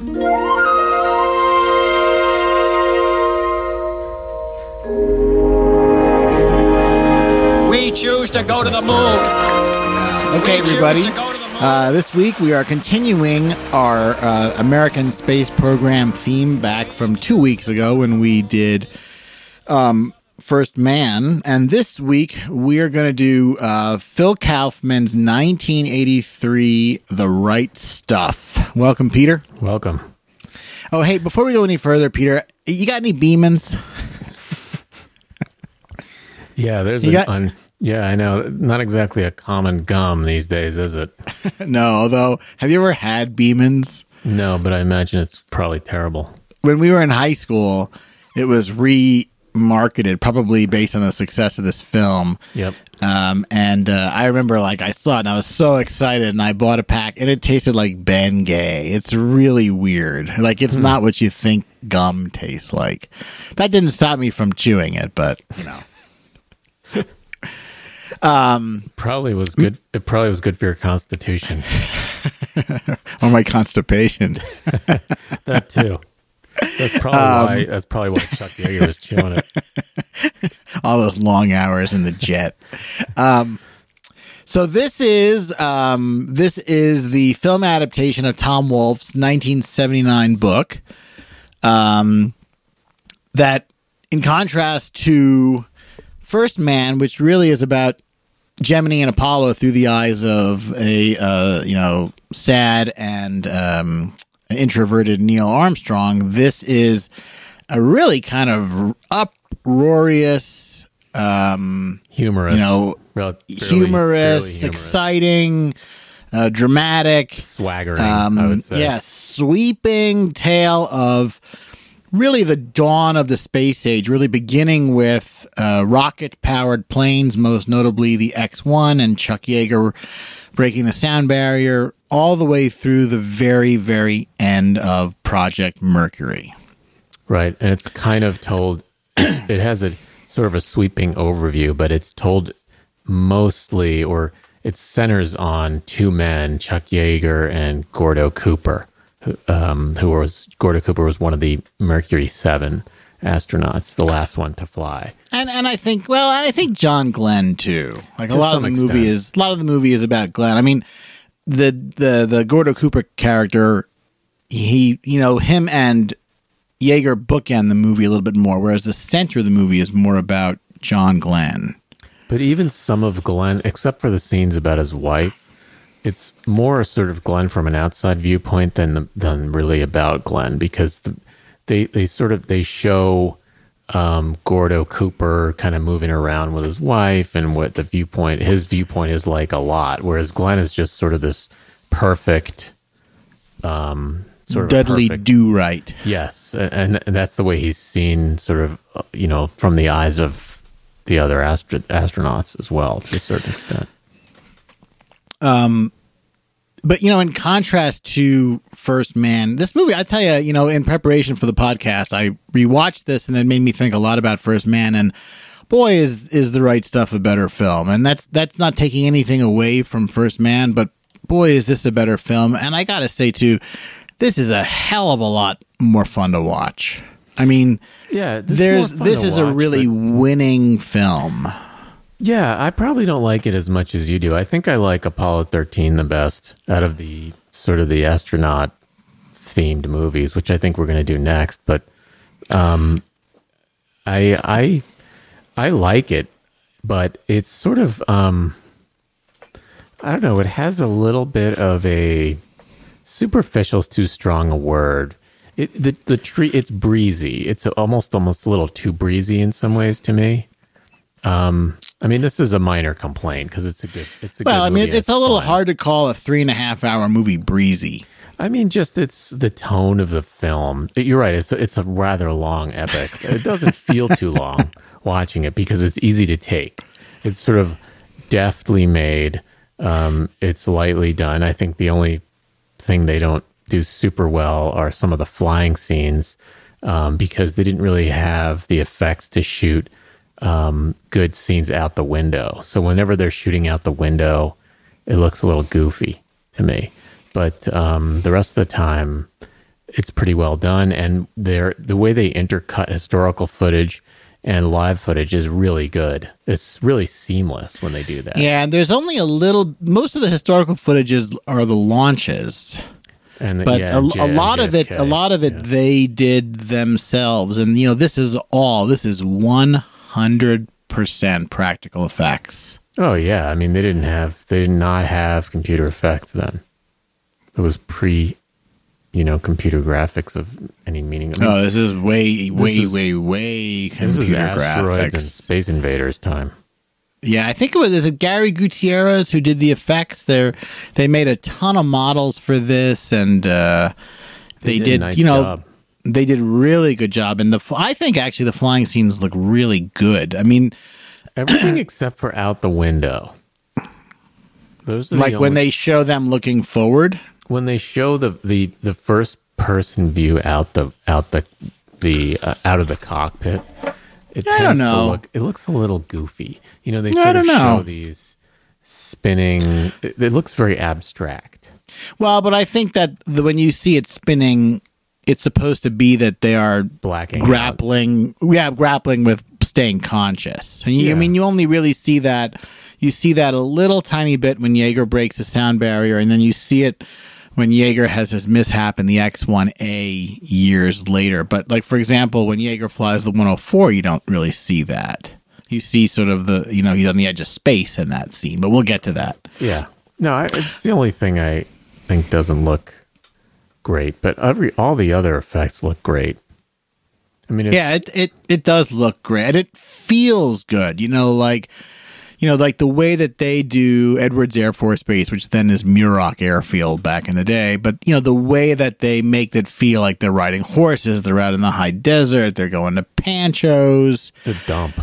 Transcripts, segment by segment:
We choose to go to the moon. Okay, everybody. to go to the moon. Uh, this week we are continuing our uh, American Space Program theme back from two weeks ago when we did um, First Man. And this week we are going to do uh, Phil Kaufman's 1983 The Right Stuff. Welcome, Peter. Welcome. Oh, hey, before we go any further, Peter, you got any Beemans? Yeah, there's You an got- un, yeah, I know. Not exactly a common gum these days, is it? no, although, have you ever had Beemans? No, but I imagine it's probably terrible. when we were in high school, it was remarketed, probably based on the success of this film. Yep. Um, and uh, I remember, like, I saw it and I was so excited, and I bought a pack, and it tasted like Ben Gay. It's really weird. Like, it's not what you think gum tastes like. That didn't stop me from chewing it, but you know. um, Probably was good. It probably was good for your constitution. or my constipation. That too. That's probably Um, why. That's probably why Chuck Yeager was chewing it. all those long hours in the jet. um, so this is um, this is the film adaptation of Tom Wolfe's 1979 book. Um, that, in contrast to First Man, which really is about Gemini and Apollo through the eyes of a uh, you know sad and um, introverted Neil Armstrong. This is a really kind of uproarious, um, Humorous. you know, Rel- fairly- humorous, fairly humorous. exciting, uh, dramatic. swaggering. Um, I would say. Yeah, sweeping tale of really the dawn of the space age, really beginning with uh, rocket powered planes, most notably the X 1 and Chuck Yeager breaking the sound barrier, all the way through the very, very end of Project Mercury. Right, and it's kind of told. It has a sort of a sweeping overview, but it's told mostly, or it centers on two men, Chuck Yeager and Gordo Cooper, who, um, who was Gordo Cooper was one of the Mercury Seven astronauts, the last one to fly. And and I think well, I think John Glenn too. Like a lot of the some movie is a lot of the movie is about Glenn. I mean, the the the Gordo Cooper character, he you know him and Yeager bookend the movie a little bit more, whereas the center of the movie is more about John Glenn. But even some of Glenn, except for the scenes about his wife, it's more sort of Glenn from an outside viewpoint than the, than really about Glenn because the, they they sort of they show um, Gordo Cooper kind of moving around with his wife and what the viewpoint his viewpoint is like a lot, whereas Glenn is just sort of this perfect, um, sort of Dudley perfect- Do Right. Yes, and, and that's the way he's seen, sort of, you know, from the eyes of the other astro- astronauts as well, to a certain extent. But you know, in contrast to First Man, this movie, I tell you, you know, in preparation for the podcast, I rewatched this and it made me think a lot about First Man. And boy, is is the right stuff a better film. And that's that's not taking anything away from First Man, but boy, is this a better film. And I gotta say too, this is a hell of a lot more fun to watch. I mean, Yeah, there's this is a really winning film. Yeah. I probably don't like it as much as you do. I think I like Apollo 13 the best out of the sort of the astronaut themed movies, which I think we're going to do next. But um, I I I like it, but it's sort of um, I don't know. It has a little bit of a superficial is too strong a word. It, the the tree it's breezy. It's almost almost a little too breezy in some ways to me. Um, I mean, this is a minor complaint because it's a good. It's a Well, good I mean, movie it's a little fun. hard to call a three and a half hour movie breezy. I mean, just it's the tone of the film. You're right. It's it's a rather long epic. It doesn't feel too long watching it because it's easy to take. It's sort of deftly made. Um, it's lightly done. I think the only thing they don't do super well are some of the flying scenes um, because they didn't really have the effects to shoot um, good scenes out the window. So whenever they're shooting out the window, it looks a little goofy to me. But um, the rest of the time, it's pretty well done, and the way they intercut historical footage and live footage is really good. It's really seamless when they do that. Yeah, and there's only a little. Most of the historical footages are the launches, and but yeah, a, J- a lot of it, a lot of it, Yeah. they did themselves. And you know, this is all. This is one hundred percent practical effects. Oh yeah, I mean they didn't have they did not have computer effects then. It was pre, you know, computer graphics of any meaning. I mean, Oh, this is way, way, is- way, way this is computer asteroids and space invaders time. Yeah, I think it was. Is it Gary Gutierrez who did the effects? They they made a ton of models for this, and uh, they, did did. nice you know, job. They did a really good job. And the I think actually the flying scenes look really good. I mean, Everything except for out the window. Those are the like when only- they show them looking forward. when they show the the the first person view out the out the the uh, out of the cockpit. It I tends to look. It looks a little goofy. You know, they sort of know. show these spinning. It, it looks very abstract. Well, but I think that the, when you see it spinning, it's supposed to be that they are Blacking out. grappling. Yeah, grappling with staying conscious. And you, I mean, you only really see that. You see that a little tiny bit when Yeager breaks the sound barrier, and then you see it when Yeager has his mishap in the X1A years later. But like for example, when Yeager flies the 104, you don't really see that. You see sort of the you know he's on the edge of space in that scene, but we'll get to that. Yeah. No, I, it's the only thing I think doesn't look great, but every all the other effects look great. I mean, it's, yeah, it, it it does look great. It feels good. You know, like you know, like the way that they do Edwards Air Force Base, which then is Muroc Airfield back in the day. But you know, the way that they make it feel like they're riding horses, they're out in the high desert, they're going to Pancho's. it's a dump.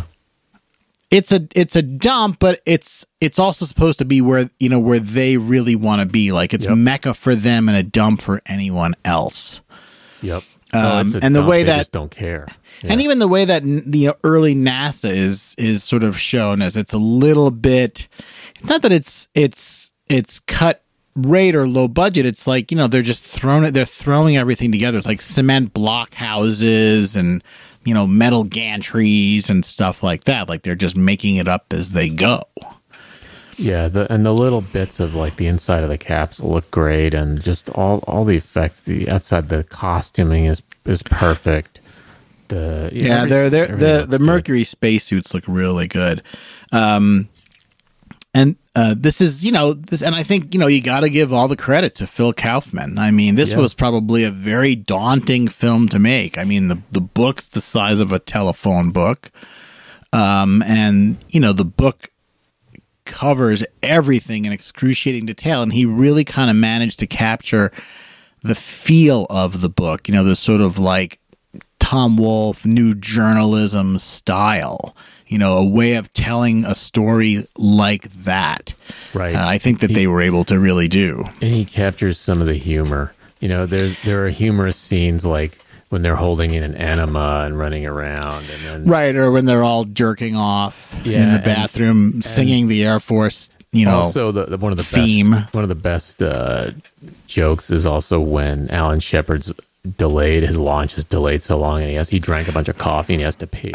It's a it's a dump, but it's it's also supposed to be where you know where they really want to be. Like it's Yep. mecca for them and a dump for anyone else. Yep. Um, a and the dump, way they that- just don't care. Yeah. And even the way that the early NASA is is sort of shown as it's a little bit it's not that it's it's it's cut rate or low budget it's like you know they're just throwing it they're throwing everything together it's like cement block houses and you know metal gantries and stuff like that like they're just making it up as they go Yeah, the and the little bits of like the inside of the capsule look great, and just all all the effects. The outside, the costuming is is perfect. The yeah they're they're the the mercury spacesuits look really good um and uh, this is, you know, this, and I think you know you got to give all the credit to Phil Kaufman. I mean, this Yeah. was probably a very daunting film to make. I mean, the the book's the size of a telephone book, um, and you know the book covers everything in excruciating detail, and he really kind of managed to capture the feel of the book. You know, the sort of like Tom Wolfe new journalism style. You know, a way of telling a story like that. Right. Uh, I think that they were able to really do. and he captures some of the humor. You know, there's there are humorous scenes like when they're holding in an enema and running around, and then Right, or when they're all jerking off Yeah, in the and- bathroom, singing the Air Force. You know, also the, the one of the theme. best one of the best uh, jokes is also when Alan Shepard's delayed his launch is delayed so long and he has he drank a bunch of coffee and he has to pee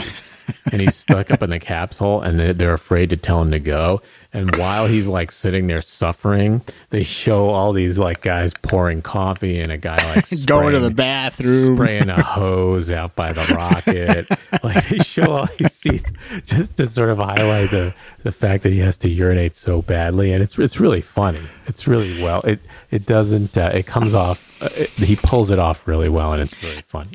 and he's stuck up in the capsule and they, they're afraid to tell him to go and while he's like sitting there suffering they show all these like guys pouring coffee and a guy like going to the bathroom. spraying a hose out by the rocket. like they show all these scenes just to sort of highlight the the fact that he has to urinate so badly, and it's it's really funny. It's really well. It it doesn't. Uh, it comes off. Uh, it, he pulls it off really well, and it's really funny.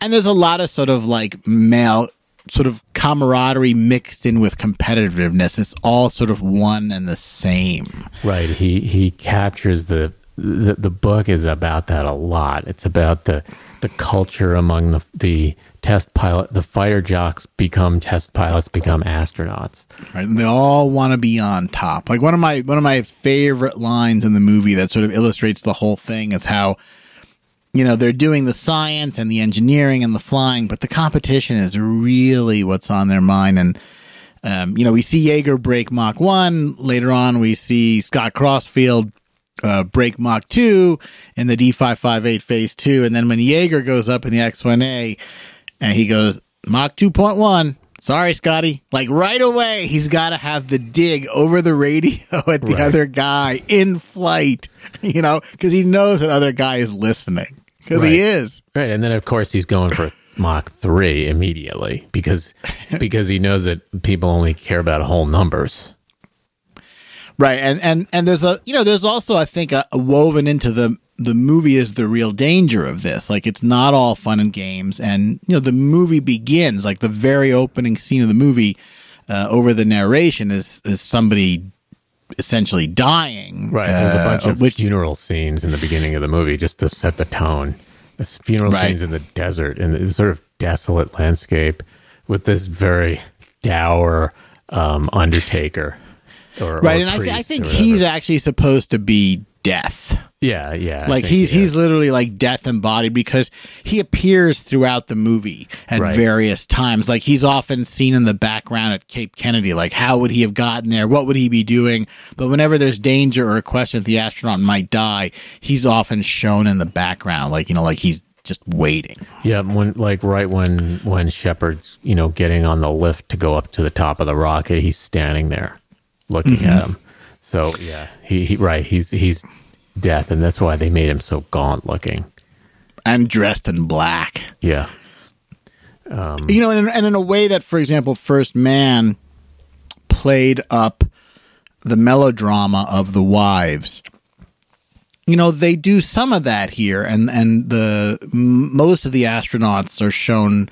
And there's a lot of sort of like male sort of camaraderie mixed in with competitiveness. It's all sort of one and the same. Right. He he captures the. The, the book is about that a lot. It's about the the culture among the the test pilot. The fighter jocks become test pilots, become astronauts. Right. And they all want to be on top. Like one of my one of my favorite lines in the movie that sort of illustrates the whole thing is how you know they're doing the science and the engineering and the flying, but the competition is really what's on their mind. And um, you know, we see Yeager break Mach one. Later on, we see Scott Crossfield uh, break Mach 2 in the D558 phase 2 and then when Yeager goes up in the X1A and he goes Mach 2.1 sorry Scotty like right away he's got to have the dig over the radio at the Right. other guy in flight you know cuz he knows that other guy is listening cuz Right. he is Right, and then of course he's going for Mach three immediately because because he knows that people only care about whole numbers. Right, and and and there's a you know there's also I think a, a woven into the the movie is the real danger of this. Like it's not all fun and games, and you know the movie begins like the very opening scene of the movie uh, over the narration is is somebody essentially dying. Right, there's a uh, bunch of which funeral scenes in the beginning of the movie just to set the tone. This funeral Right. scenes in the desert in this sort of desolate landscape with this very dour um, undertaker. Or, right, or and I, th- I think he's actually supposed to be death. Yeah yeah like he's he he's literally like death embodied because he appears throughout the movie at Right. various times. Like he's often seen in the background at cape kennedy. Like how would he have gotten there? What would he be doing? But whenever there's danger or a question that the astronaut might die he's often shown in the background. Like you know like he's just waiting. Yeah, when like right when when Shepard's you know getting on the lift to go up to the top of the rocket, he's standing there looking Mm-hmm. at him. So yeah, he, he right he's he's death, and that's why they made him so gaunt looking. and dressed in black Yeah, Um, you know, and, and in a way that, for example, First Man played up the melodrama of the wives. You know, they do some of that here, and and the m- most of the astronauts are shown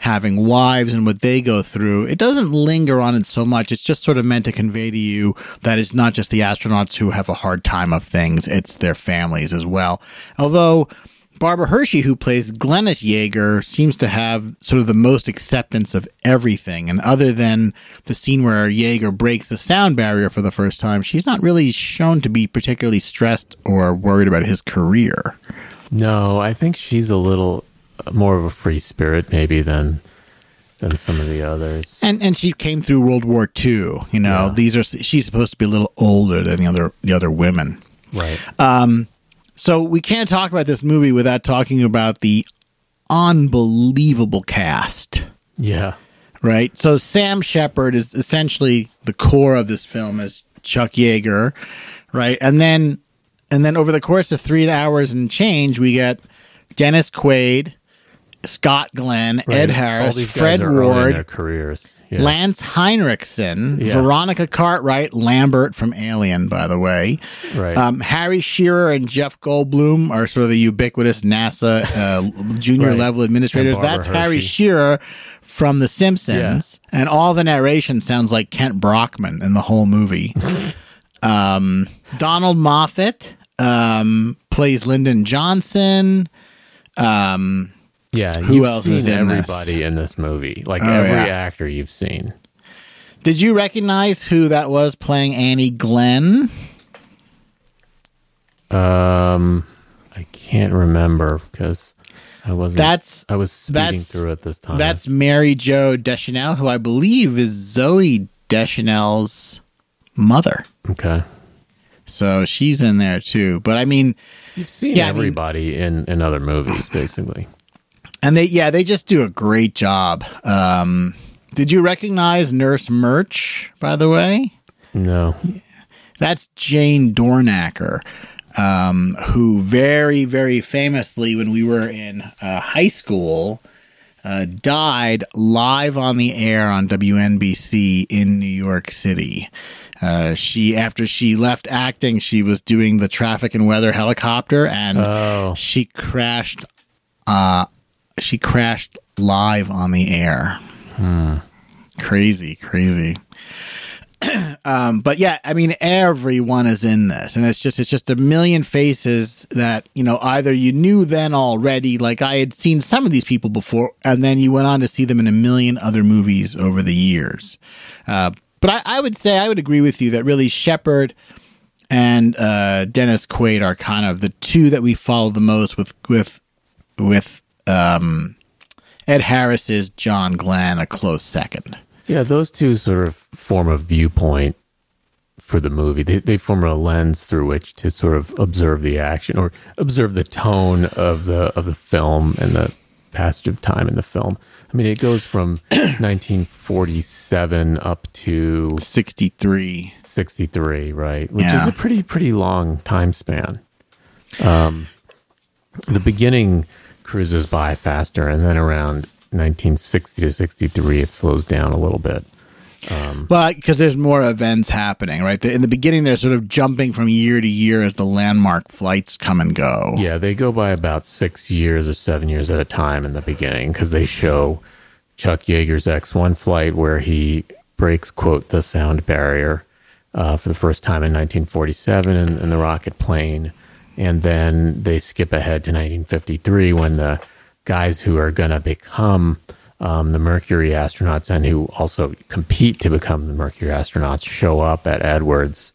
having wives and what they go through. It doesn't linger on it so much. It's just sort of meant to convey to you that it's not just the astronauts who have a hard time of things; it's their families as well. Although Barbara Hershey, who plays Glennis Yeager, seems to have sort of the most acceptance of everything. And other than the scene where Yeager breaks the sound barrier for the first time, she's not really shown to be particularly stressed or worried about his career. no, I think she's a little more of a free spirit maybe than than some of the others. And and she came through World War II. You know, Yeah. these are she's supposed to be a little older than the other the other women. Right. Um. So we can't talk about this movie without talking about the unbelievable cast. yeah. right? So Sam Shepard is essentially the core of this film as Chuck Yeager, right? And then and then over the course of three hours and change, we get Dennis Quaid, Scott Glenn, Right. Ed Harris, Fred are early in their Ward, careers. Yeah. Lance Henriksen, Yeah. Veronica Cartwright, Lambert from Alien, by the way. Right. Um, Harry Shearer and Jeff Goldblum are sort of the ubiquitous NASA uh, junior Right. level administrators. That's Harry Shearer from The Simpsons, and all the narration sounds like Kent Brockman in the whole movie. um, Donald Moffat um, plays Lyndon Johnson. Um, yeah. who you've else seen is in this? everybody in this movie. Like Oh, every yeah. actor you've seen. did you recognize who that was playing Annie Glenn? Um, I can't remember because I wasn't. That's I was speeding through it this time. That's Mary Jo Deschanel, who I believe is Zooey Deschanel's mother. okay. So she's in there too. But I mean, You've seen Yeah, I mean- everybody in in other movies, basically. And they yeah they just do a great job. Um, did you recognize Nurse Murch? By the way, No. that's Jane Dornacker. Um, who very, very famously, when we were in uh, high school, uh, died live on the air on WNBC in New York City. Uh, she, after she left acting, she was doing the traffic and weather helicopter, and Oh. she crashed. Uh, she crashed live on the air. Crazy, crazy. um, but yeah, I mean, everyone is in this, and it's just it's just a million faces that you know either you knew then already, like I had seen some of these people before, and then you went on to see them in a million other movies over the years. Uh, but I, I would say I would agree with you that really Shepard and uh, Dennis Quaid are kind of the two that we follow the most with with with um, Ed Harris's John Glenn a close second. Yeah, those two sort of form a viewpoint for the movie. They, they form a lens through which to sort of observe the action or observe the tone of the of the film and the passage of time in the film. I mean, it goes from 1947 up to 63. 63, right? Which is a pretty pretty long time span. Um, the beginning cruises by faster, and then around 1960 to 63, it slows down a little bit. Well, because there's more events happening, right? In the beginning, they're sort of jumping from year to year as the landmark flights come and go. Yeah, they go by about six years or seven years at a time in the beginning because they show Chuck Yeager's X1 flight where he breaks, quote, the sound barrier uh, for the first time in 1947 in, in the rocket plane. And then they skip ahead to 1953 when the guys who are going to become um, the Mercury astronauts and who also compete to become the Mercury astronauts show up at Edwards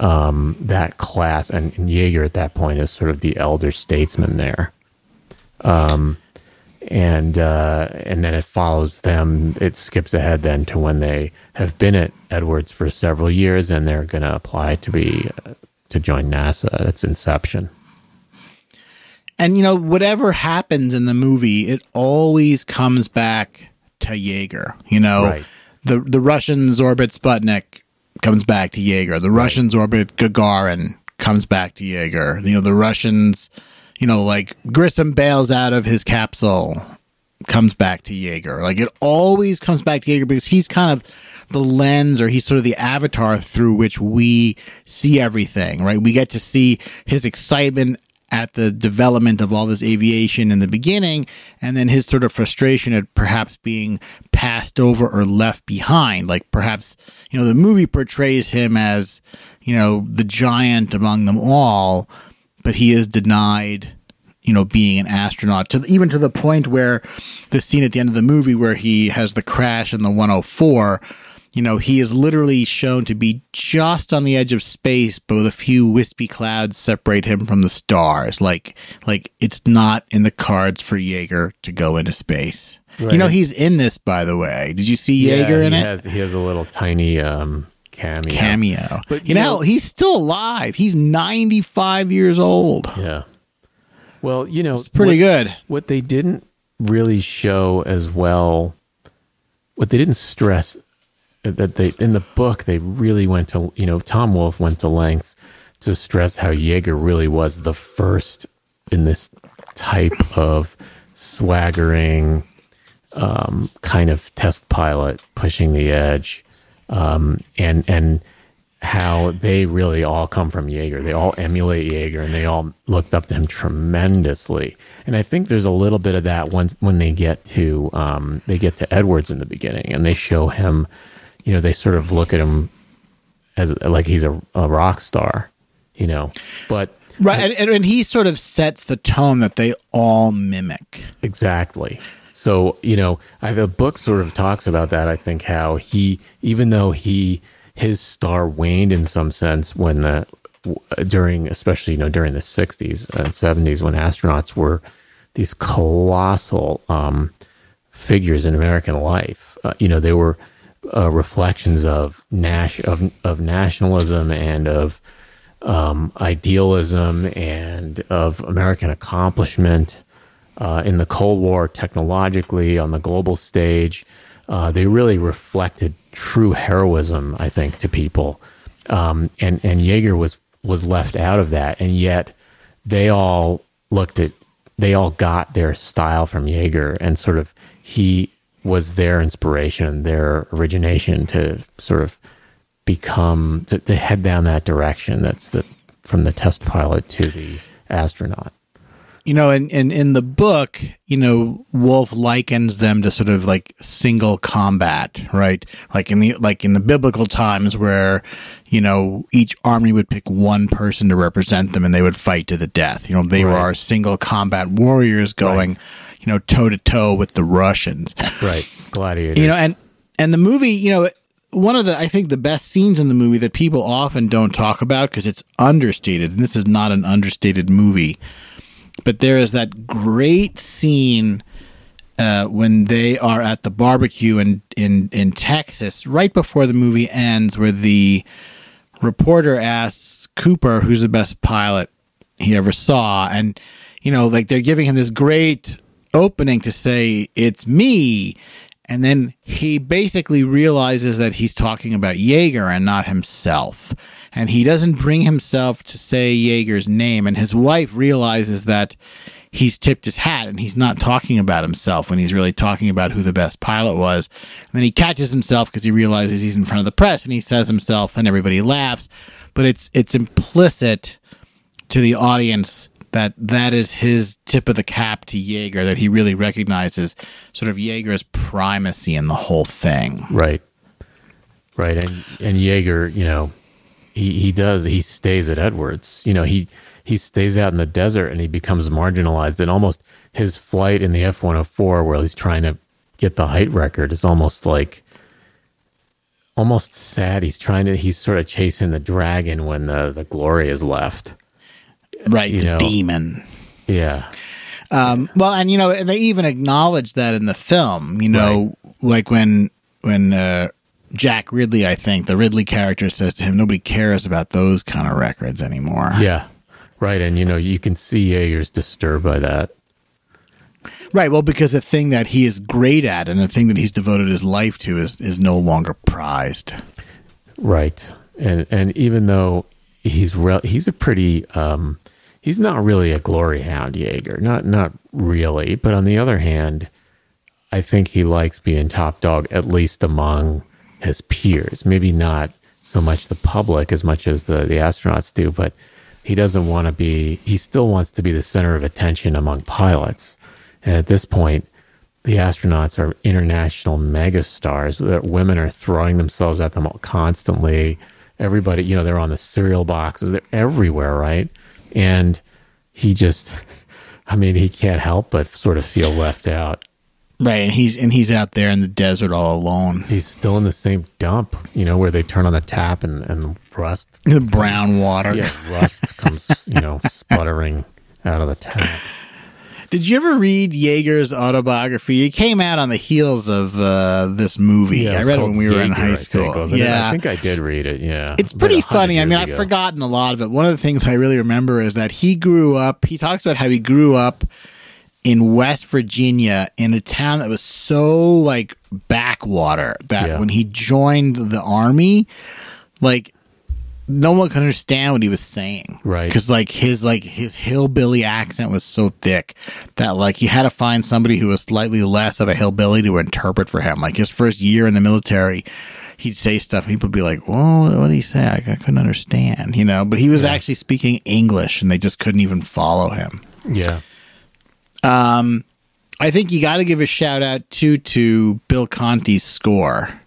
um, that class, and, and Yeager at that point is sort of the elder statesman there. Um, and uh, and then it follows them. It skips ahead then to when they have been at Edwards for several years, and they're going to apply to be uh, to join NASA at its inception. And, you know, whatever happens in the movie, it always comes back to Yeager. You know, Right. the, the Russians orbit Sputnik comes back to Yeager. The Russians orbit Gagarin comes back to Yeager. You know, the Russians, you know, like Grissom bails out of his capsule, comes back to Yeager. Like it always comes back to Yeager because he's kind of the lens or he's sort of the avatar through which we see everything, right? We get to see his excitement at the development of all this aviation in the beginning and then his sort of frustration at perhaps being passed over or left behind like perhaps you know the movie portrays him as you know the giant among them all but he is denied you know being an astronaut to even to the point where the scene at the end of the movie where he has the crash in the 104 you know he is literally shown to be just on the edge of space but with a few wispy clouds separate him from the stars. Like like it's not in the cards for Yeager to go into space. You know he's in this by the way. Did you see Yeager he in it? has he has a little tiny um, cameo. cameo. But, you, you know, know- he's still alive. He's 95 years old. Yeah. Well, you know, it's pretty what- good. what they didn't really show as well what they didn't stress that they in the book they really went to you know tom wolfe went to lengths to stress how yeager really was the first in this type of swaggering um, kind of test pilot pushing the edge um, and and how they really all come from Yeager. They all emulate Yeager, and they all looked up to him tremendously. And I think there's a little bit of that once when they get to um, they get to Edwards in the beginning, and they show him. You know, they sort of look at him as like he's a, a rock star. You know, but Right, and, and, and he sort of sets the tone that they all mimic. Exactly. So, you know, I, the book sort of talks about that. I think how he, even though he, his star waned in some sense when the, during, especially, you know, during the 60s and 70s when astronauts were these colossal um, figures in American life. Uh, you know, they were uh, reflections of, Nash, of, of nationalism and of, um, idealism and of American accomplishment uh, in the Cold War, technologically on the global stage. Uh, they really reflected true heroism, I think, to people. Um, and and Yeager was was left out of that, and yet they all looked at they all got their style from Yeager, and sort of he was their inspiration, their origination to sort of become to, to head down that direction. That's the from the test pilot to the astronaut. You know, and, and in the book, you know, Wolfe likens them to sort of like single combat, right? Like in the like in the biblical times where, you know, each army would pick one person to represent them and they would fight to the death. You know, they were our single combat warriors going, Right. You know, toe to toe with the Russians. Right, gladiators. you know and and the movie you know one of the i think the best scenes in the movie that people often don't talk about because it's understated and this is not an understated movie but there is that great scene uh, when they are at the barbecue in, in in Texas, right before the movie ends, where the reporter asks Cooper who's the best pilot he ever saw, and you know, like they're giving him this great opening to say it's me, and then he basically realizes that he's talking about Yeager and not himself. And he doesn't bring himself to say Yeager's name. And his wife realizes that he's tipped his hat and he's not talking about himself when he's really talking about who the best pilot was. And then he catches himself because he realizes he's in front of the press and he says himself and everybody laughs. But it's it's implicit to the audience that that is his tip of the cap to Yeager, that he really recognizes sort of Yeager's primacy in the whole thing. Right. Right. And and Yeager, you know, he, he does he stays at Edwards. You know, he he stays out in the desert and he becomes marginalized and almost his flight in the F one hundred four where he's trying to get the height record is almost like almost sad. He's trying to he's sort of chasing the dragon when the, the glory is left. Right, You the know. demon. Yeah. Um, well, and you know, and they even acknowledge that in the film. You know, like when when uh, Jack Ridley, I think the Ridley character says to him, "Nobody cares about those kind of records anymore." Yeah. Right. And you know, you can see Yeager's disturbed by that. Right. Well, because the thing that he is great at and the thing that he's devoted his life to is is no longer prized. Right. And and even though he's re- he's a pretty um he's not really a glory hound Yeager. Not not really, but on the other hand, I think he likes being top dog at least among his peers. Maybe not so much the public as much as the the astronauts do, but he doesn't want to be he still wants to be the center of attention among pilots. And at this point, the astronauts are international megastars. That women are throwing themselves at them constantly. Everybody, you know, they're on the cereal boxes. They're everywhere, right? And he just, I mean, he can't help but sort of feel left out. Right, and he's and he's out there in the desert all alone. He's still in the same dump, you know, where they turn on the tap and, and rust, The brown water. yeah, rust comes, you know, sputtering out of the tap. Did you ever read Yeager's autobiography? It came out on the heels of uh, this movie. I read it when we were in high I school. think, yeah, I think I did read it. Yeah, It's pretty funny. I mean, I've forgotten a lot of it. One of the things I really remember is that he grew up, he talks about how he grew up in West Virginia in a town that was so like backwater that Yeah. when he joined the army, like no one could understand what he was saying. Right. Because like his like his hillbilly accent was so thick that like he had to find somebody who was slightly less of a hillbilly to interpret for him. Like his first year in the military, he'd say stuff. People would be like, "Whoa, what did he say? I, I couldn't understand," you know. But he was actually speaking English, and they just couldn't even follow him. Yeah, Um, I think you got to give a shout out too to Bill Conti's score.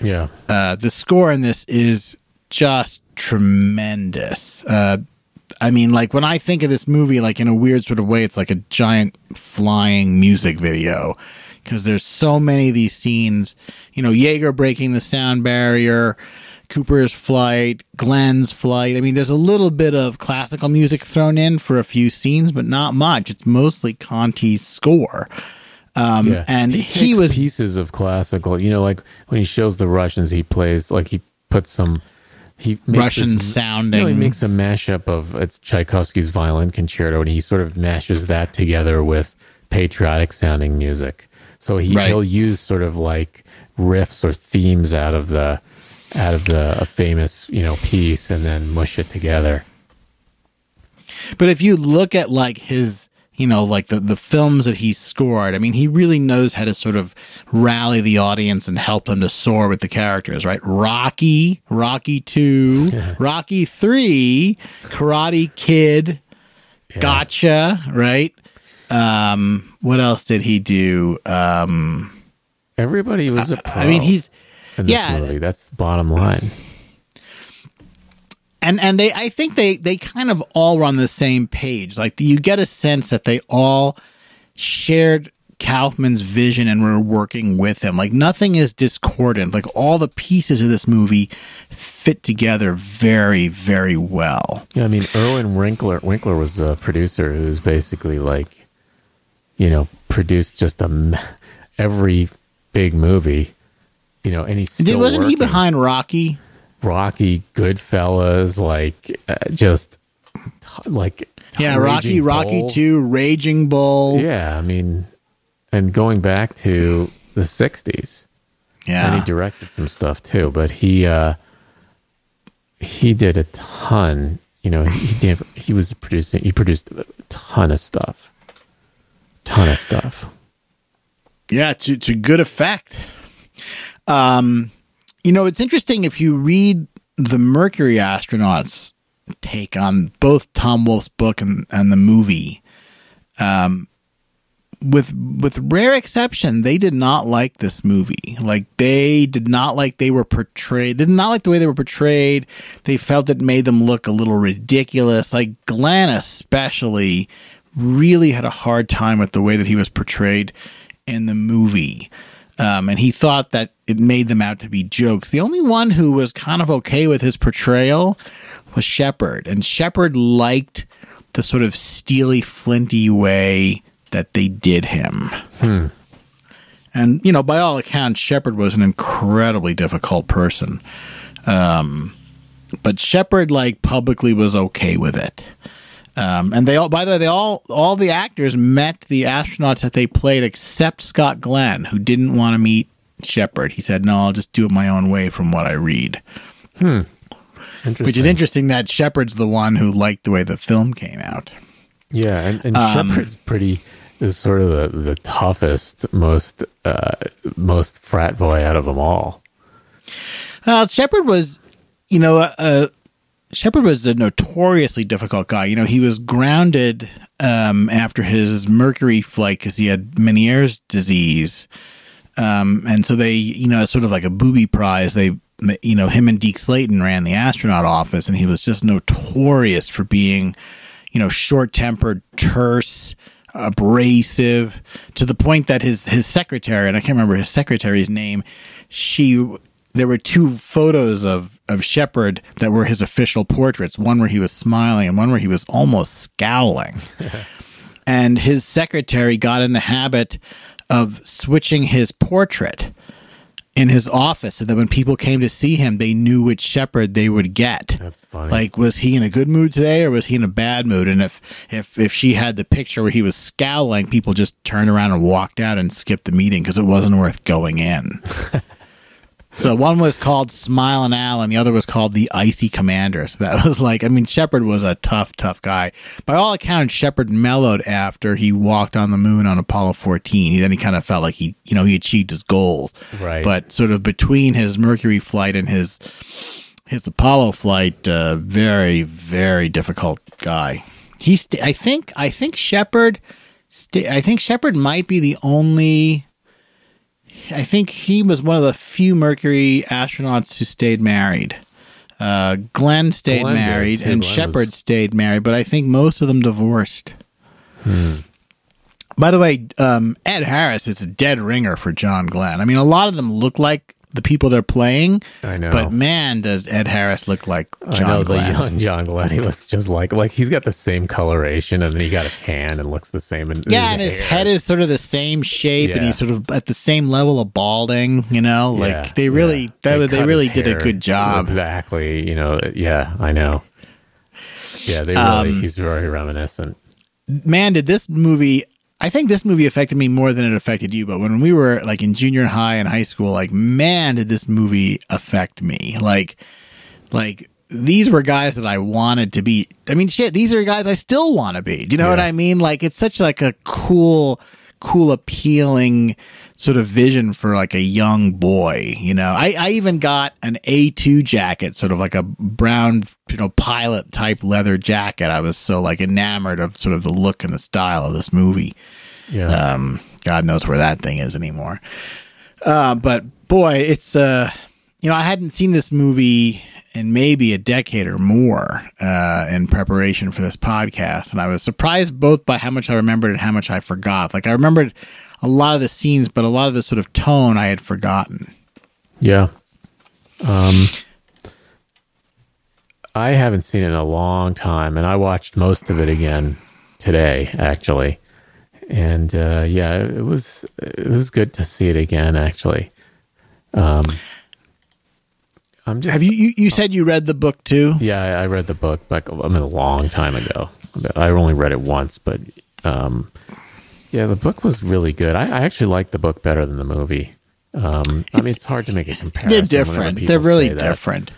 yeah, Uh, the score in this is just tremendous. Uh, I mean, like when I think of this movie, like in a weird sort of way, it's like a giant flying music video because there's so many of these scenes. You know, Yeager breaking the sound barrier, Cooper's flight, Glenn's flight. I mean, there's a little bit of classical music thrown in for a few scenes, but not much. It's mostly Conti's score. Um, yeah. and he, he, was pieces of classical. You know, like when he shows the Russians, he plays like he puts some. He makes Russian this- sounding. No, he makes a mashup of it's Tchaikovsky's violin concerto, and he sort of mashes that together with patriotic sounding music. So he Right. he'll use sort of like riffs or themes out of the out of the a famous you know piece, and then mush it together. But if you look at like his, you know, like the the films that he scored, I mean, he really knows how to sort of rally the audience and help them to soar with the characters, right? Rocky, Rocky 2, Rocky 3, Karate Kid, Yeah. Gotcha, right? Um, what else did he do? Um, Everybody was a pro. I mean, he's in this yeah. movie. That's bottom line. And and they I think they they kind of all were on the same page. Like you get a sense that they all shared Kaufman's vision and were working with him. Like nothing is discordant. Like all the pieces of this movie fit together very very well. Yeah, I mean, Irwin Winkler Winkler was the producer who's basically like, you know, produced just a every big movie, you know, and still wasn't he behind Rocky? Rocky, Goodfellas, like uh, just like Yeah, Rocky, Raging Rocky 2, Raging Bull. Yeah, I mean, and going back to the '60s, Yeah. and he directed some stuff too. But he uh, he did a ton. You know, he he did. He was producing. He produced a ton of stuff. Ton of stuff. Yeah, to to good effect. Um, you know, it's interesting if you read the Mercury astronauts take on both Tom Wolfe's book and, and the movie. Um, with with rare exception, they did not like this movie. Like they did not like they were portrayed. They did not like the way they were portrayed. They felt it made them look a little ridiculous. Like Glenn, especially, really had a hard time with the way that he was portrayed in the movie. Um, and he thought that it made them out to be jokes. The only one who was kind of okay with his portrayal was Shepard, and Shepard liked the sort of steely, flinty way that they did him. And you know, by all accounts, Shepard was an incredibly difficult person. Um, but Shepard, like, publicly was okay with it. Um, and they all, by the way, they all, all the actors met the astronauts that they played, except Scott Glenn, who didn't want to meet Shepard. He said, "No, I'll just do it my own way from what I read." Interesting. Which is interesting that Shepard's the one who liked the way the film came out. Yeah, and, and Um, Shepard's pretty is sort of the, the toughest, most uh, most frat boy out of them all. Uh, Shepard was, you know, uh, uh, Shepard was a notoriously difficult guy. You know, he was grounded um, after his Mercury flight because he had Meniere's disease, um, and so they, you know, sort of like a booby prize. They, you know, him and Deke Slayton ran the astronaut office, and he was just notorious for being, you know, short tempered, terse. Abrasive to the point that his his secretary and I can't remember his secretary's name. She there were two photos of of Shepard that were his official portraits. One where he was smiling, and one where he was almost scowling. and his secretary got in the habit of switching his portrait in his office, so that when people came to see him, they knew which Shepard they would get. That's funny. Like, was he in a good mood today, or was he in a bad mood? And if if if she had the picture where he was scowling, people just turned around and walked out and skipped the meeting because it wasn't worth going in. So one was called Smile and Al, and the other was called the Icy Commander. So that was like, I mean, Shepard was a tough, tough guy. By all accounts, Shepard mellowed after he walked on the moon on Apollo 14. He then he kind of felt like he, you know, he achieved his goals. Right. But sort of between his Mercury flight and his his Apollo flight, uh, very, very difficult guy. He, st- I think, I think Shepard, st- I think Shepard might be the only. I think he was one of the few Mercury astronauts who stayed married. Uh, Glenn stayed Glenn married, and Glenn Shepard was- stayed married, but I think most of them divorced. Hmm. By the way, um, Ed Harris is a dead ringer for John Glenn. I mean, a lot of them look like the people they're playing. I know. But man, does Ed Harris look like John I know Glenn. the young John Glenn. He looks just like like he's got the same coloration, and then he got a tan and looks the same. And yeah, and his head is sort of the same shape, and he's sort of at the same level of balding. You know, like Yeah, they really, yeah. that was- they, really did a good job. Exactly. You know. Yeah, I know. Yeah, they really. Um, he's very reminiscent. man, did this movie. I think this movie affected me more than it affected you. But when we were like in junior high and high school, like man, did this movie affect me? Like, like these were guys that I wanted to be. I mean, shit, these are guys I still want to be. Do you know what I mean? Like, it's such like a cool, cool, appealing sort of vision for like a young boy. You know, I, I even got an A2 jacket, sort of like a brown, you know, pilot type leather jacket. I was so like enamored of sort of the look and the style of this movie. Yeah. Um, God knows where that thing is anymore. Uh, but boy, it's uh, you know, I hadn't seen this movie in maybe a decade or more uh, in preparation for this podcast, and I was surprised both by how much I remembered and how much I forgot. Like I remembered a lot of the scenes, but a lot of the sort of tone I had forgotten. Yeah. Um, I haven't seen it in a long time, and I watched most of it again today, actually. And uh, yeah, it was it was good to see it again. Actually, um, I'm just Have you, you you said you read the book too? Yeah, I, I read the book back I mean, a long time ago. I only read it once, but um, yeah, the book was really good. I, I actually like the book better than the movie. Um, I mean, it's hard to make a comparison. They're different. They're really different.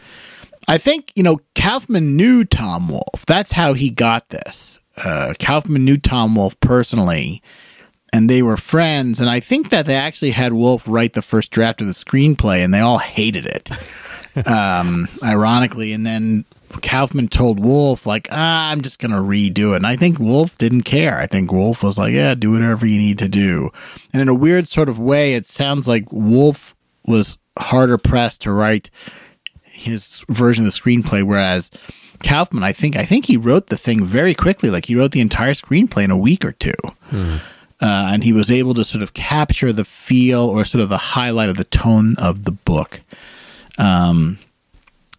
I think you know Kaufman knew Tom Wolfe. That's how he got this. Uh, Kaufman knew Tom Wolfe personally, and they were friends. And I think that they actually had Wolfe write the first draft of the screenplay, and they all hated it. um, ironically, and then Kaufman told Wolfe, like, ah, "I'm just gonna redo it." And I think Wolfe didn't care. I think Wolfe was like, "Yeah, do whatever you need to do." And in a weird sort of way, it sounds like Wolfe was harder pressed to write his version of the screenplay, whereas Kaufman, I think, I think he wrote the thing very quickly. Like he wrote the entire screenplay in a week or two, uh, and he was able to sort of capture the feel or sort of the highlight of the tone of the book. Um,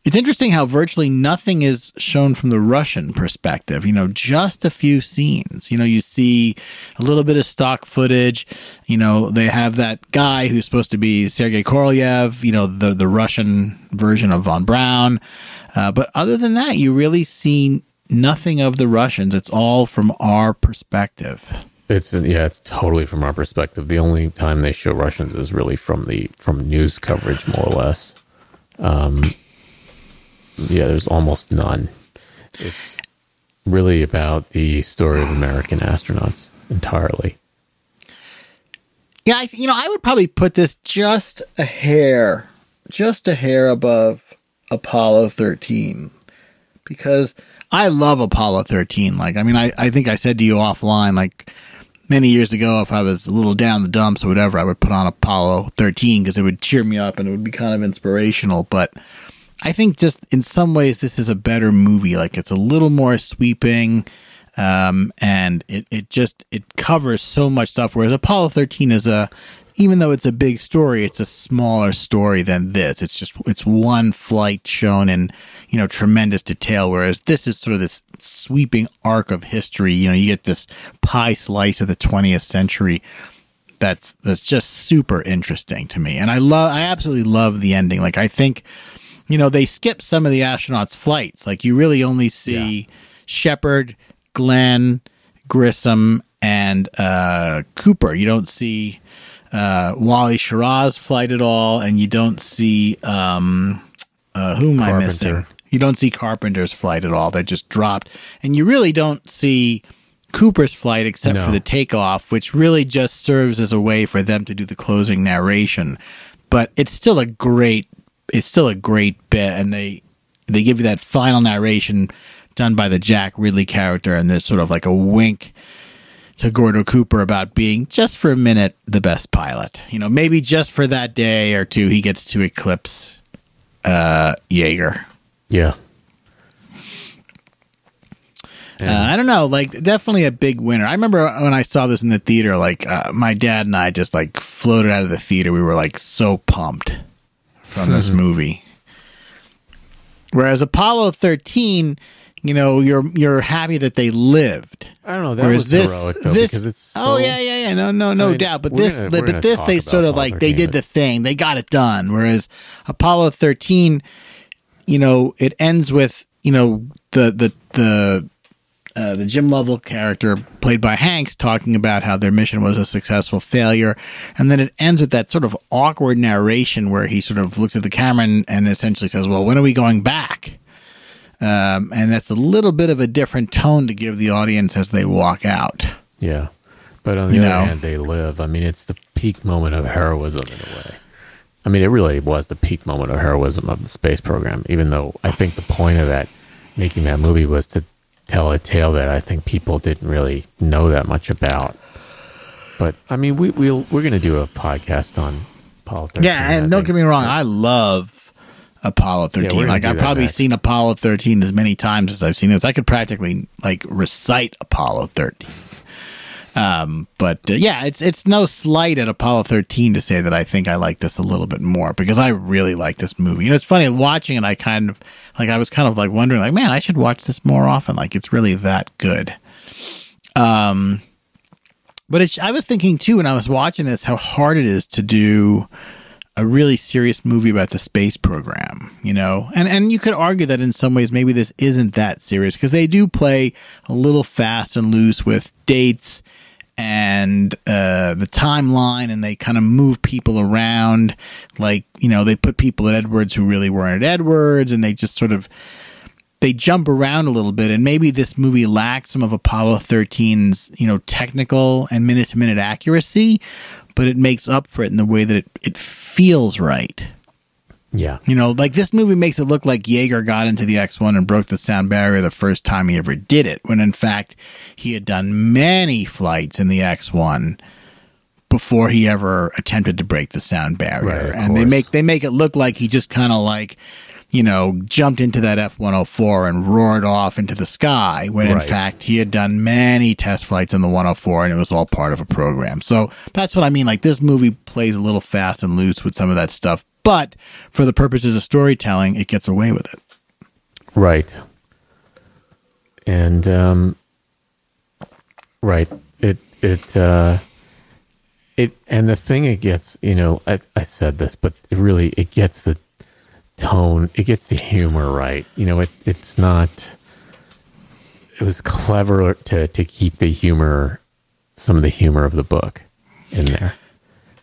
it's interesting how virtually nothing is shown from the Russian perspective. You know, just a few scenes. You know, you see a little bit of stock footage. You know, they have that guy who's supposed to be Sergei Korolev. You know, the the Russian version of von Braun. Uh, but other than that, you really see nothing of the Russians. It's all from our perspective. It's yeah, it's totally from our perspective. The only time they show Russians is really from the from news coverage, more or less. Um, yeah, there's almost none. It's really about the story of American astronauts entirely. Yeah, I, you know, I would probably put this just a hair, just a hair above Apollo 13 because I love Apollo 13. Like, I mean, I, I think I said to you offline, like many years ago, if I was a little down the dumps or whatever, I would put on Apollo 13 because it would cheer me up and it would be kind of inspirational. But I think just in some ways, this is a better movie. Like, it's a little more sweeping um, and it, it just it covers so much stuff whereas apollo 13 is a even though it's a big story it's a smaller story than this. It's just it's one flight shown in you know tremendous detail whereas this is sort of this sweeping arc of history. You know you get this pie slice of the 20th century that's that's just super interesting to me. And i love i absolutely love the ending. Like i think you know they skip some of the astronauts flights. Like you really only see shepard Glenn, Grissom, and uh, Cooper. You don't see uh, Wally Schirra's flight at all, and you don't see um, uh, who am I missing? You don't see Carpenter's flight at all. They're just dropped, and you really don't see Cooper's flight except for the takeoff, which really just serves as a way for them to do the closing narration. But it's still a great, it's still a great bit, and they they give you that final narration done by the Jack Ridley character, and there's sort of like a wink to Gordo Cooper about being just for a minute the best pilot. You know, maybe just for that day or two, he gets to eclipse uh, Yeager. Yeah. Uh, I don't know, like definitely a big winner. I remember when I saw this in the theater, like uh, my dad and I just like floated out of the theater. We were like so pumped from this movie. Whereas Apollo 13, you know, you're you're happy that they lived. I don't know. That Whereas was this, heroic though this, because it's so, oh yeah, yeah, yeah, no, no, no I mean, doubt. But this, gonna- but this, they sort of like they did the thing, they got it done. Whereas Apollo thirteen, you know, it ends with you know the the the uh, the Jim Lovell character played by Hanks talking about how their mission was a successful failure, and then it ends with that sort of awkward narration where he sort of looks at the camera and, and essentially says, "Well, when are we going back?" Um, and that's a little bit of a different tone to give the audience as they walk out. Yeah. But on the You other know. hand, they live. I mean, it's the peak moment of heroism in a way. I mean, it really was the peak moment of heroism of the space program, even though I think the point of that, making that movie was to tell a tale that I think people didn't really know that much about. But I mean, we, we'll, we're going to do a podcast on politics. Yeah, and I don't think. get me wrong, I love Apollo 13. gonna like I've probably next. seen Apollo 13 as many times as I've seen this. I could practically like recite Apollo 13. Um, but uh, yeah, it's it's no slight at Apollo 13 to say that I think I like this a little bit more because I really like this movie. You know, it's funny watching it. I kind of like I was kind of like wondering, like, man, I should watch this more often. Like, it's really that good. Um, but it's, I was thinking too when I was watching this how hard it is to do a really serious movie about the space program, you know? And and you could argue that in some ways maybe this isn't that serious because they do play a little fast and loose with dates and uh, the timeline and they kind of move people around like, you know, they put people at Edwards who really weren't at Edwards and they just sort of they jump around a little bit and maybe this movie lacks some of Apollo 13's, you know, technical and minute to minute accuracy, but it makes up for it in the way that it, it feels right. Yeah. You know, like this movie makes it look like Yeager got into the X1 and broke the sound barrier the first time he ever did it, when in fact he had done many flights in the X1 before he ever attempted to break the sound barrier. Right, and they make they make it look like he just kind of like you know, jumped into that F 104 and roared off into the sky when in fact he had done many test flights in the 104 and it was all part of a program. So that's what I mean. Like this movie plays a little fast and loose with some of that stuff, but for the purposes of storytelling, it gets away with it. Right. And um right. It it uh it and the thing it gets, you know, I I said this, but it really it gets the tone, it gets the humor right. You know, it it's not it was clever to to keep the humor some of the humor of the book in there.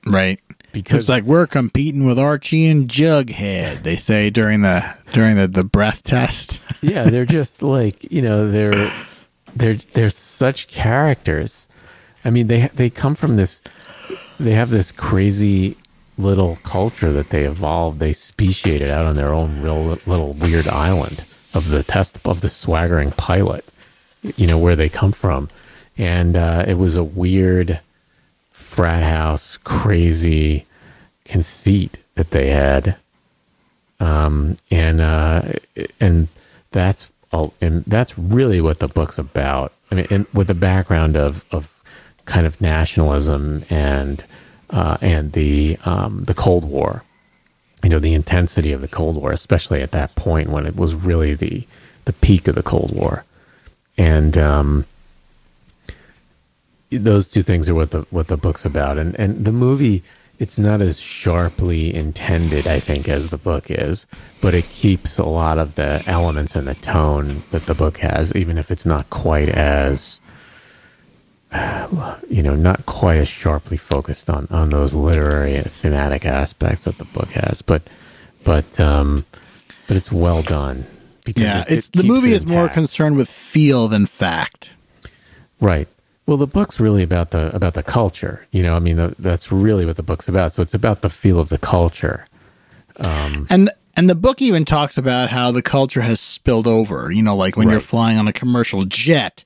Right. Because It's like we're competing with Archie and Jughead, they say during the during the, the breath test. yeah, they're just like you know they're they're they're such characters. I mean, they they come from this. They have this crazy little culture that they evolved. They speciated out on their own real little weird island of the test of the swaggering pilot. You know where they come from, and uh, it was a weird frat house crazy conceit that they had um, and uh, and that's all, and that's really what the book's about. I mean, and with the background of of kind of nationalism and uh, and the um, the Cold War, you know, the intensity of the Cold War, especially at that point when it was really the the peak of the Cold War, and um, those two things are what the what the book's about, and and the movie it's not as sharply intended, I think, as the book is, but it keeps a lot of the elements and the tone that the book has, even if it's not quite as you know, not quite as sharply focused on on those literary and thematic aspects that the book has, but but um but it's well done because Yeah, it- it it's the movie is more concerned with feel than fact. Right. Well, the book's really about the about the culture. You know, I mean, the, that's really what the book's about. So it's about the feel of the culture. And and the book even talks about how the culture has spilled over. You know, like when you're flying on a commercial jet,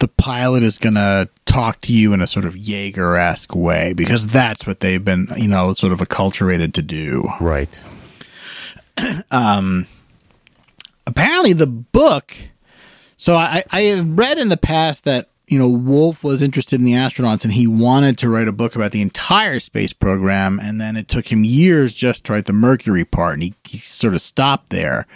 the pilot is gonna talk to you in a sort of Yeager esque way because that's what they've been, you know, sort of acculturated to do. Right. Um, apparently the book so I, I had read in the past that you know Wolfe was interested in the astronauts and he wanted to write a book about the entire space program and then it took him years just to write the mercury part and he, he sort of stopped there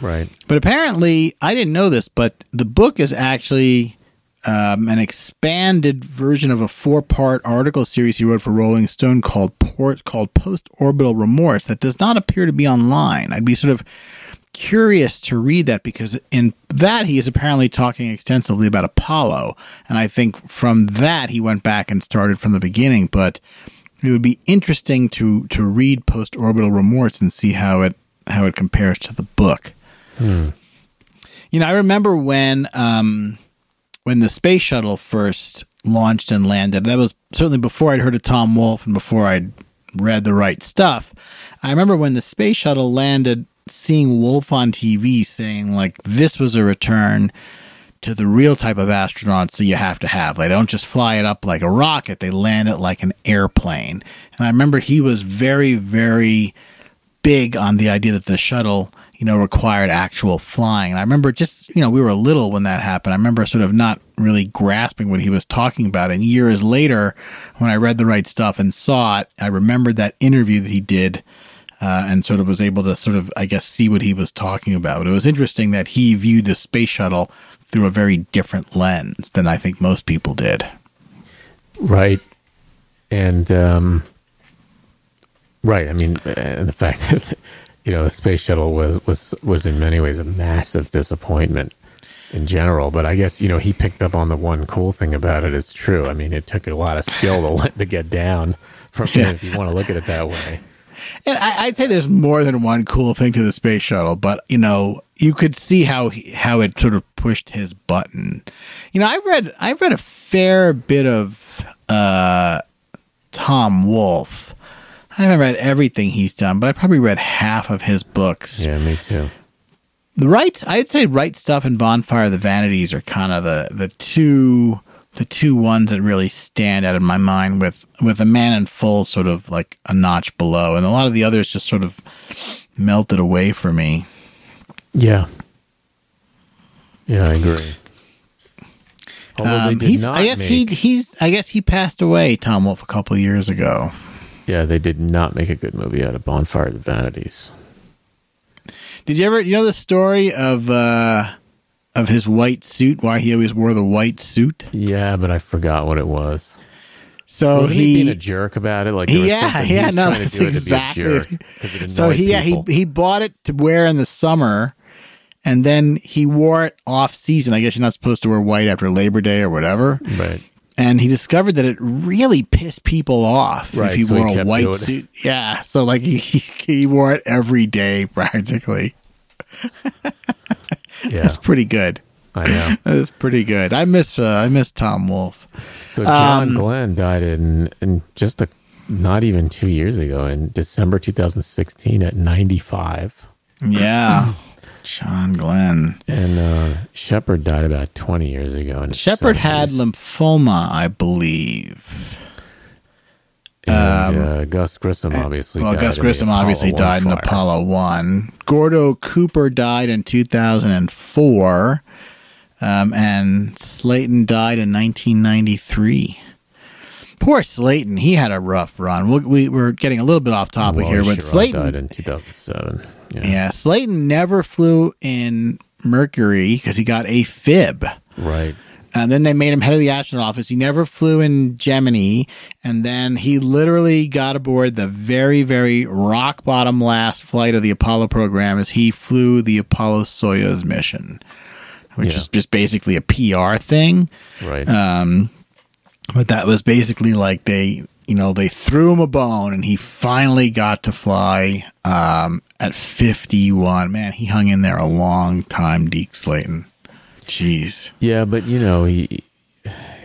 Right. but apparently i didn't know this but the book is actually um, an expanded version of a four-part article series he wrote for rolling stone called port called post-orbital remorse that does not appear to be online i'd be sort of curious to read that because in that he is apparently talking extensively about Apollo, and I think from that he went back and started from the beginning. But it would be interesting to to read Post Orbital Remorse and see how it how it compares to the book. You know, I remember when um, when the space shuttle first launched and landed. That was certainly before I'd heard of Tom Wolfe and before I'd read the right stuff. I remember when the space shuttle landed, seeing Wolfe on TV saying like this was a return to the real type of astronauts that you have to have. They don't just fly it up like a rocket; they land it like an airplane. And I remember he was very, very big on the idea that the shuttle, you know, required actual flying. And I remember just, you know, we were little when that happened. I remember sort of not really grasping what he was talking about. And years later, when I read the right stuff and saw it, I remembered that interview that he did uh, and sort of was able to sort of, I guess, see what he was talking about. But It was interesting that he viewed the space shuttle through a very different lens than I think most people did. Right. And um Right. I mean, and the fact that you know the space shuttle was was was in many ways a massive disappointment in general. But I guess you know he picked up on the one cool thing about it. It's true. I mean, it took a lot of skill to to get down from Yeah. if you want to look at it that way. And I, I'd say there's more than one cool thing to the space shuttle, but you know, you could see how he, how it sort of pushed his button. You know, I read I read a fair bit of uh, Tom Wolfe. I haven't read everything he's done, but I probably read half of his books. Yeah, me too. The right, I'd say, right stuff and Bonfire of the Vanities are kind of the the two the two ones that really stand out in my mind. With with a man in full, sort of like a notch below, and a lot of the others just sort of melted away for me. Yeah. Yeah, I agree. Um, he's, I guess he he's I guess he passed away, Tom Wolfe, a couple of years ago. Yeah, they did not make a good movie out of Bonfire of the Vanities. Did you ever you know the story of uh of his white suit? Why he always wore the white suit? Yeah, but I forgot what it was. So Wasn't he, he, being a jerk about it? Like yeah, yeah, no, trying to that's do it exactly. to be a jerk. So he yeah he he bought it to wear in the summer, and then he wore it off season. I guess you're not supposed to wear white after Labor Day or whatever. right. And he discovered that it really pissed people off Right, if you so he wore a white doing it. suit. Yeah, so like he he wore it every day practically. Yeah, That's pretty good. I know. That's pretty good. I miss uh, I miss Tom Wolfe. So John Um, Glenn died in in just a not even two years ago in December 2016 at 95, Yeah, John Glenn. and uh, Shepard died about 20 years ago. His Shepard had lymphoma, I believe. and uh, Gus Grissom obviously. Um, Well, died Gus Grissom obviously 1 died in. Apollo 1. Gordo Cooper died in 2004. Um, and Slayton died in 1993. Poor Slayton. He had a rough run. We, we, we're getting a little bit off topic Wally here, but Slayton. died in 2007. Yeah. yeah, Slayton never flew in Mercury because he got a fib. Right. And then they made him head of the astronaut office. He never flew in Gemini. And then he literally got aboard the very, very rock bottom last flight of the Apollo program as he flew the Apollo Soyuz mission, which Yeah. is just basically a PR thing. Right. Um, but that was basically like they, you know, they threw him a bone and he finally got to fly um, at 51. Man, he hung in there a long time, Deke Slayton. Jeez. Yeah, but you know, he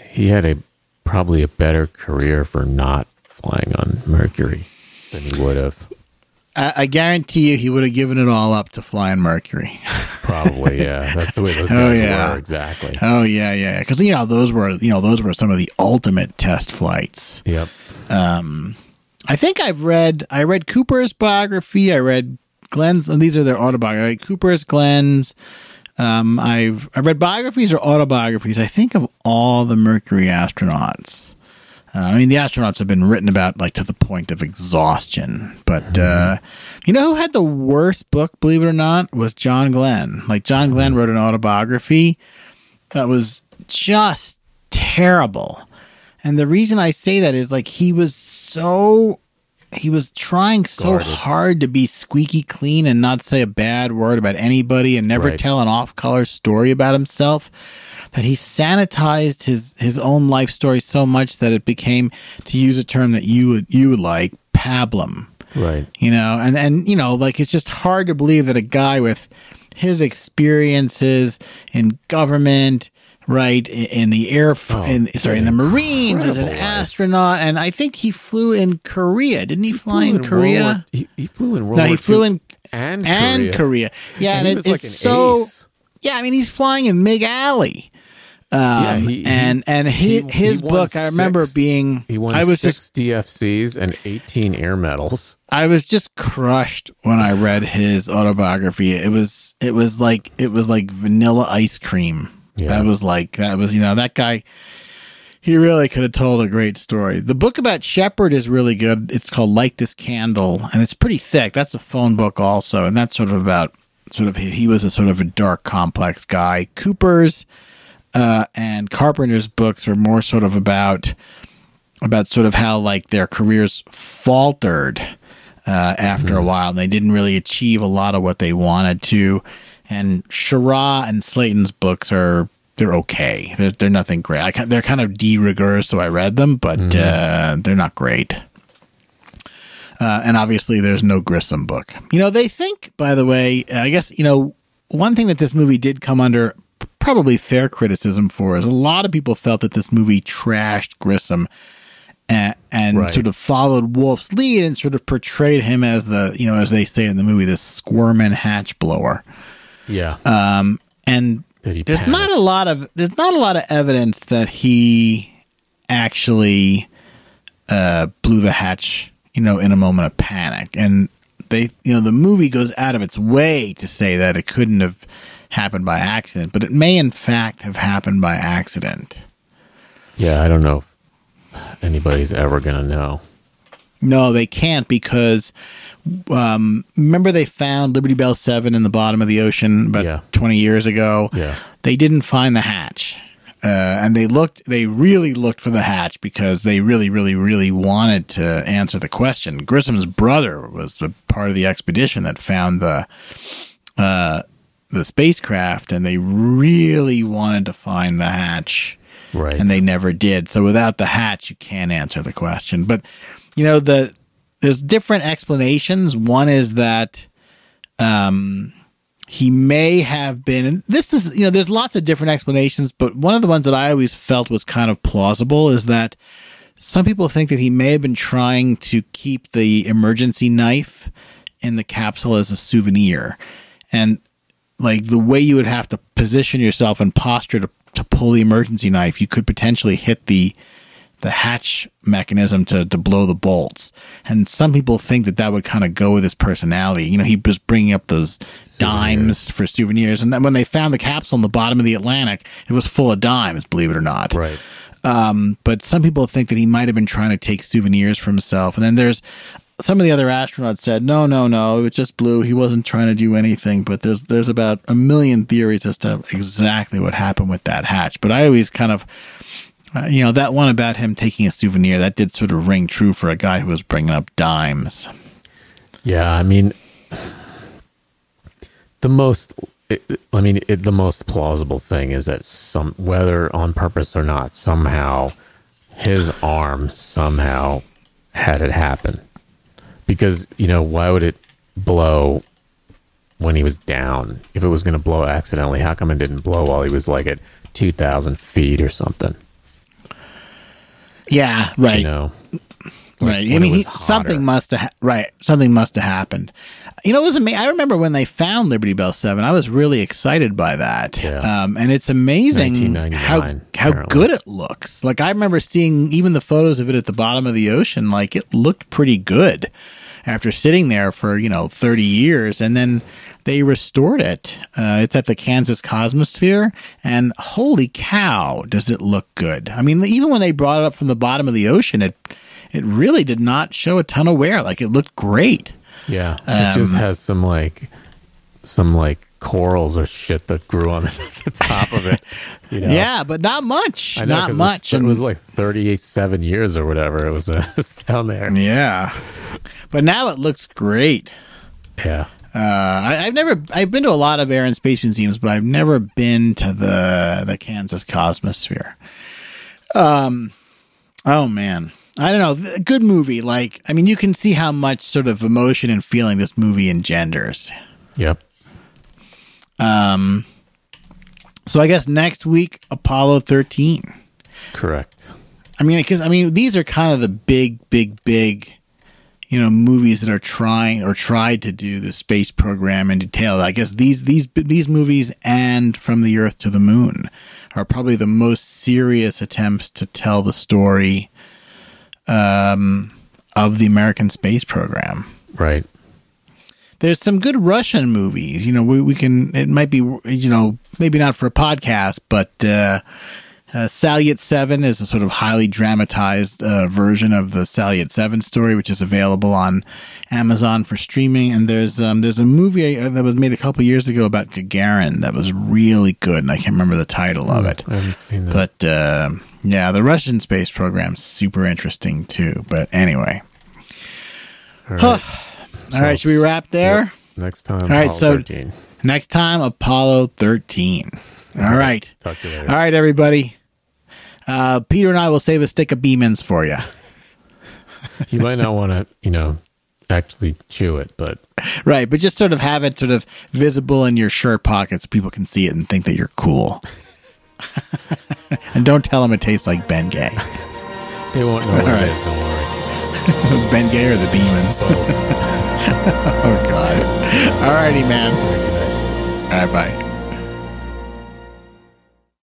he had a probably a better career for not flying on Mercury than he would have. I, I guarantee you, he would have given it all up to fly on Mercury. Probably, yeah. That's the way those guys Oh, yeah. were exactly. oh yeah, yeah, because you know those were you know those were some of the ultimate test flights. Yep. I think I've read I read Cooper's biography. I read Glenn's. And these are their autobiography. I read Cooper's, Glenn's. Um, I've I read biographies or autobiographies. I think of all the Mercury astronauts. Uh, I mean, the astronauts have been written about like to the point of exhaustion. But uh, you know who had the worst book? Believe it or not, was John Glenn. Like John Glenn wrote an autobiography that was just terrible. And the reason I say that is like he was so he was trying so Guarded. hard to be squeaky clean and not say a bad word about anybody and never Right. tell an off-color story about himself that he sanitized his his own life story so much that it became to use a term that you would you would like pablum Right. you know and and you know like it's just hard to believe that a guy with his experiences in government right in, in the air f- Oh, in sorry in the marines as an life. astronaut and i think he flew in korea didn't he, fly Flew in World korea War- he, he flew in World no War he flew II in and and Korea. korea, yeah And and, it, it's like an so ace. yeah i mean he's flying in mig alley um, Yeah, he- he- and and his, he- his he book i remember being He won i was six just DFCs and 18 air medals. I was just crushed when I read his autobiography. It was it was like it was like vanilla ice cream. Yeah. That was like that was you know that guy. He really could have told a great story. The book about Shepard is really good. It's called Light This Candle, and it's pretty thick. That's a phone book also, and that's sort of about sort of he, he was a sort of a dark, complex guy. Cooper's uh, and Carpenter's books are more sort of about about sort of how like their careers faltered uh, after a while. And they didn't really achieve a lot of what they wanted to. And Schirra and Slayton's books are they're okay. They're they're nothing great. I, they're kind of de rigueur, so I read them, but uh, they're not great. Uh, and obviously, there's no Grissom book. You know, they think, by the way, I guess, you know, one thing that this movie did come under probably fair criticism for is a lot of people felt that this movie trashed Grissom and, and Right. sort of followed Wolfe's lead and sort of portrayed him as the, you know, as they say in the movie, this squirming hatch blower. Yeah. Um, and there's panicked. not a lot of there's not a lot of evidence that he actually uh, blew the hatch, you know, in a moment of panic. And they, you know, the movie goes out of its way to say that it couldn't have happened by accident, but it may in fact have happened by accident. yeah, I don't know if anybody's ever going to know. No, they can't because um, remember they found Liberty Bell Seven in the bottom of the ocean about Yeah. twenty years ago. Yeah. they didn't find the hatch, uh, and they looked. They really looked for the hatch because they really, really, really wanted to answer the question. Grissom's brother was the part of the expedition that found the uh, the spacecraft, and they really wanted to find the hatch Right. and they never did. So without the hatch, you can't answer the question. But you know the there's different explanations. One is that um, he may have been. And this is you know there's lots of different explanations, but one of the ones that I always felt was kind of plausible is that some people think that he may have been trying to keep the emergency knife in the capsule as a souvenir, and like the way you would have to position yourself and posture to, to pull the emergency knife, you could potentially hit the the hatch mechanism to, to blow the bolts. And some people think that that would kind of go with his personality. You know, he was bringing up those dimes for souvenirs. And then when they found the capsule in the bottom of the Atlantic, it was full of dimes, believe it or not. right. Um, but some people think that he might have been trying to take souvenirs for himself. And then there's some of the other astronauts said, no, no, no, it was just blue. He wasn't trying to do anything. But there's there's about a million theories as to exactly what happened with that hatch. But I always kind of, uh, you know, that one about him taking a souvenir that did sort of ring true for a guy who was bringing up dimes. Yeah, I mean, the most, I mean, it, the most plausible thing is that some, whether on purpose or not, somehow his arm somehow had it happen. Because, you know, why would it blow when he was down? If it was going to blow accidentally, how come it didn't blow while he was like at 2,000 feet or something? Yeah, right. You know? Right. I mean, he, something must have ha- right. Something must have happened. You know, it was amazing. I remember when they found Liberty Bell Seven. I was really excited by that. Yeah. Um, and it's amazing how 1999, how apparently. good it looks. Like I remember seeing even the photos of it at the bottom of the ocean. Like it looked pretty good after sitting there for you know thirty years, and then they restored it. Uh, it's at the Kansas Cosmosphere, and holy cow, does it look good! I mean, even when they brought it up from the bottom of the ocean, it it really did not show a ton of wear. Like it looked great. Yeah, it just Um, has some like some like corals or shit that grew on the top of it. You know? Yeah, but not much. I know not much. It and- was like thirty-seven years or whatever. It was, uh, it was down there. yeah, but now it looks great. Yeah, Uh, I, I've never. I've been to a lot of air and space museums, but I've never been to the the Kansas Cosmosphere. Um. Oh man, I don't know. Th- Good movie. Like, I mean, you can see how much sort of emotion and feeling this movie engenders. yep. Um. So I guess next week, Apollo thirteen. Correct. I mean, because I mean, these are kind of the big, big, big, you know, movies that are trying or tried to do the space program in detail. I guess these these these movies and From the Earth to the Moon are probably the most serious attempts to tell the story um, of the American space program. Right. There's some good Russian movies. You know, we, we can, it might be, you know, maybe not for a podcast, but uh, uh, Salyut 7 is a sort of highly dramatized uh, version of the Salyut 7 story, which is available on Amazon for streaming. And there's um, there's a movie uh, that was made a couple years ago about Gagarin that was really good, and I can't remember the title of it. I haven't seen that. But uh, yeah, the Russian space program's super interesting too. But anyway, All right. All right, should we wrap there? Next time. All right, Apollo so 13. next time Apollo 13. All right. Talk to you later. All right, everybody. Uh, Peter and I will save a stick of Beemans for you. You might not want to, you know, actually chew it, but Right, but just sort of have it sort of visible in your shirt pocket so people can see it and think that you're cool. and don't tell them it tastes like Ben Gay. they won't know what right. it is. Don't worry. ben Gay or the Beemans. Oh, God. All righty, man. All right, bye.